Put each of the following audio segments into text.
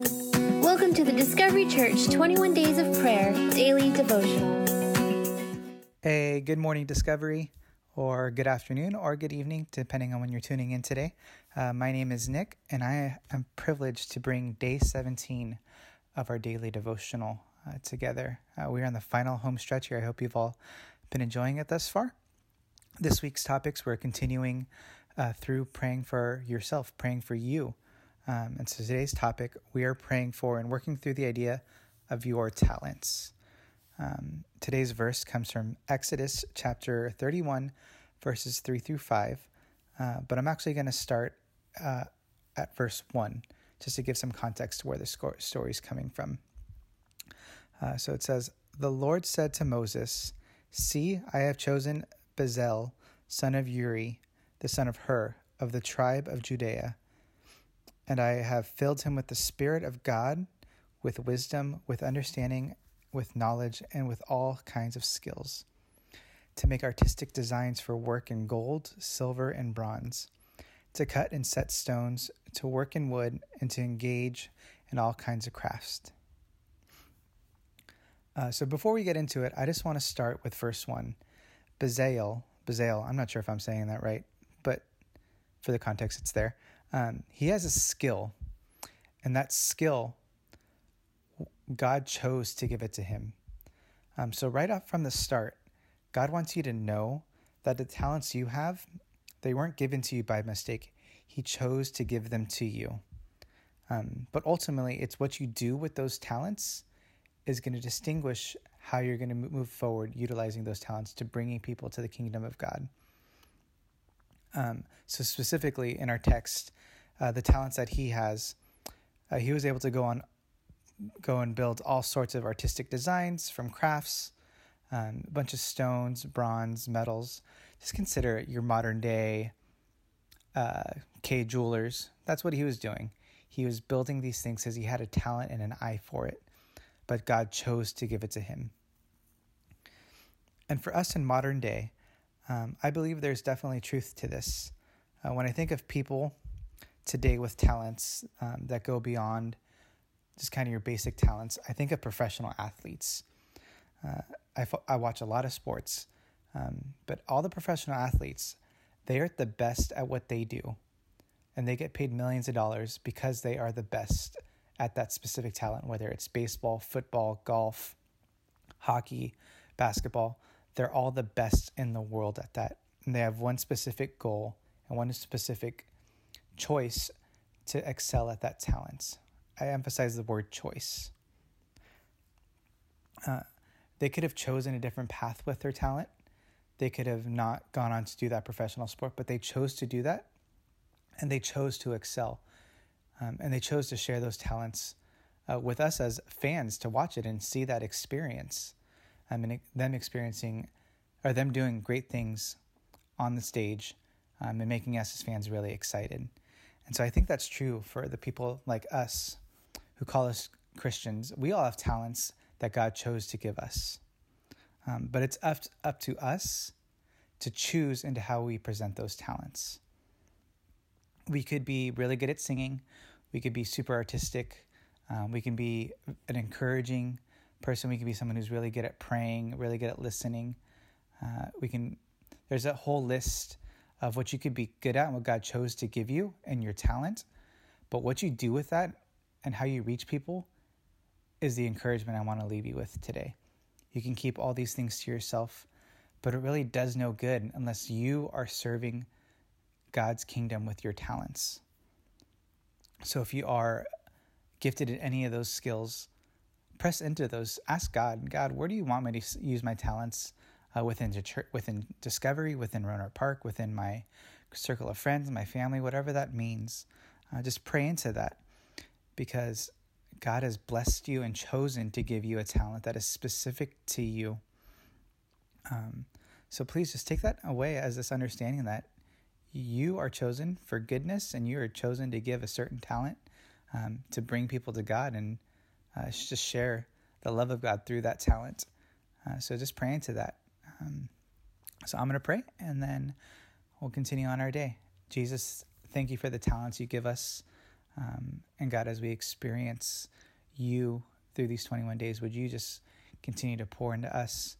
Welcome to the Discovery Church 21 Days of Prayer Daily Devotional. Hey, good morning, Discovery, or good afternoon, or good evening, depending on when you're tuning in today. Uh, my name is Nick, and I am privileged to bring day 17 of our daily devotional uh, together. Uh, we're on the final home stretch here. I hope you've all been enjoying it thus far. This week's topics, we're continuing uh, through praying for yourself, praying for you. Um, and so today's topic, we are praying for and working through the idea of your talents. Um, today's verse comes from Exodus chapter 31, verses 3 through 5. Uh, but I'm actually going to start uh, at verse 1 just to give some context to where the story is coming from. Uh, so it says, The Lord said to Moses, See, I have chosen Bezalel, son of Uri, the son of Hur, of the tribe of Judea and I have filled him with the Spirit of God, with wisdom, with understanding, with knowledge, and with all kinds of skills, to make artistic designs for work in gold, silver, and bronze, to cut and set stones, to work in wood, and to engage in all kinds of crafts. Uh, so before we get into it, I just want to start with verse one. Bezalel, Bezalel, I'm not sure if I'm saying that right, but for the context, it's there. Um, he has a skill, and that skill, God chose to give it to him. Um, so, right off from the start, God wants you to know that the talents you have, they weren't given to you by mistake. He chose to give them to you. Um, but ultimately, it's what you do with those talents is going to distinguish how you're going to move forward utilizing those talents to bringing people to the kingdom of God. Um, so specifically in our text, uh, the talents that he has, uh, he was able to go on, go and build all sorts of artistic designs from crafts, um, a bunch of stones, bronze, metals. Just consider your modern day uh, Kay jewelers. That's what he was doing. He was building these things because he had a talent and an eye for it, but God chose to give it to him. And for us in modern day, um, I believe there's definitely truth to this. Uh, when I think of people today with talents um, that go beyond just kind of your basic talents, I think of professional athletes. Uh, I, I watch a lot of sports, um, but all the professional athletes, they are the best at what they do. And they get paid millions of dollars because they are the best at that specific talent, whether it's baseball, football, golf, hockey, basketball they're all the best in the world at that. And they have one specific goal and one specific choice to excel at that talent. I emphasize the word choice. Uh, they could have chosen a different path with their talent. They could have not gone on to do that professional sport, but they chose to do that and they chose to excel. Um, and they chose to share those talents uh, with us as fans to watch it and see that experience. Mean, them experiencing or them doing great things on the stage um, and making us as fans really excited. And so I think that's true for the people like us who call us Christians. We all have talents that God chose to give us. Um, but it's up, up to us to choose into how we present those talents. We could be really good at singing, we could be super artistic, um, we can be an encouraging person. We can be someone who's really good at praying, really good at listening. Uh, we can. There's a whole list of what you could be good at and what God chose to give you and your talent. But what you do with that and how you reach people is the encouragement I want to leave you with today. You can keep all these things to yourself, but it really does no good unless you are serving God's kingdom with your talents. So if you are gifted in any of those skills, press into those. Ask God, God, where do you want me to use my talents uh, within within Discovery, within Rohnert Park, within my circle of friends, my family, whatever that means. Uh, just pray into that because God has blessed you and chosen to give you a talent that is specific to you. Um, so please just take that away as this understanding that you are chosen for goodness and you are chosen to give a certain talent um, to bring people to God and uh, just share the love of God through that talent. Uh, so just pray into that. Um, so I'm going to pray and then we'll continue on our day. Jesus, thank you for the talents you give us. Um, and God, as we experience you through these 21 days, would you just continue to pour into us?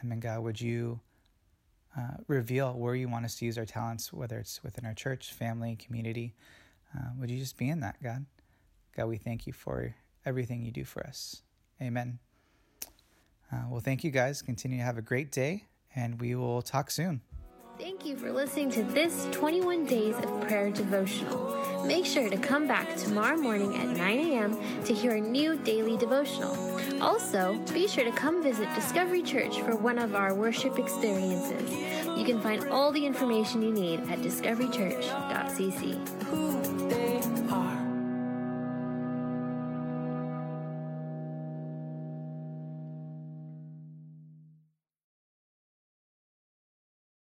I mean, God, would you uh, reveal where you want us to use our talents, whether it's within our church, family, community? Uh, would you just be in that, God? God, we thank you for everything you do for us. Amen. Uh, well, thank you guys. Continue to have a great day, and we will talk soon. Thank you for listening to this 21 Days of Prayer devotional. Make sure to come back tomorrow morning at 9 a.m. to hear a new daily devotional. Also, be sure to come visit Discovery Church for one of our worship experiences. You can find all the information you need at discoverychurch.cc.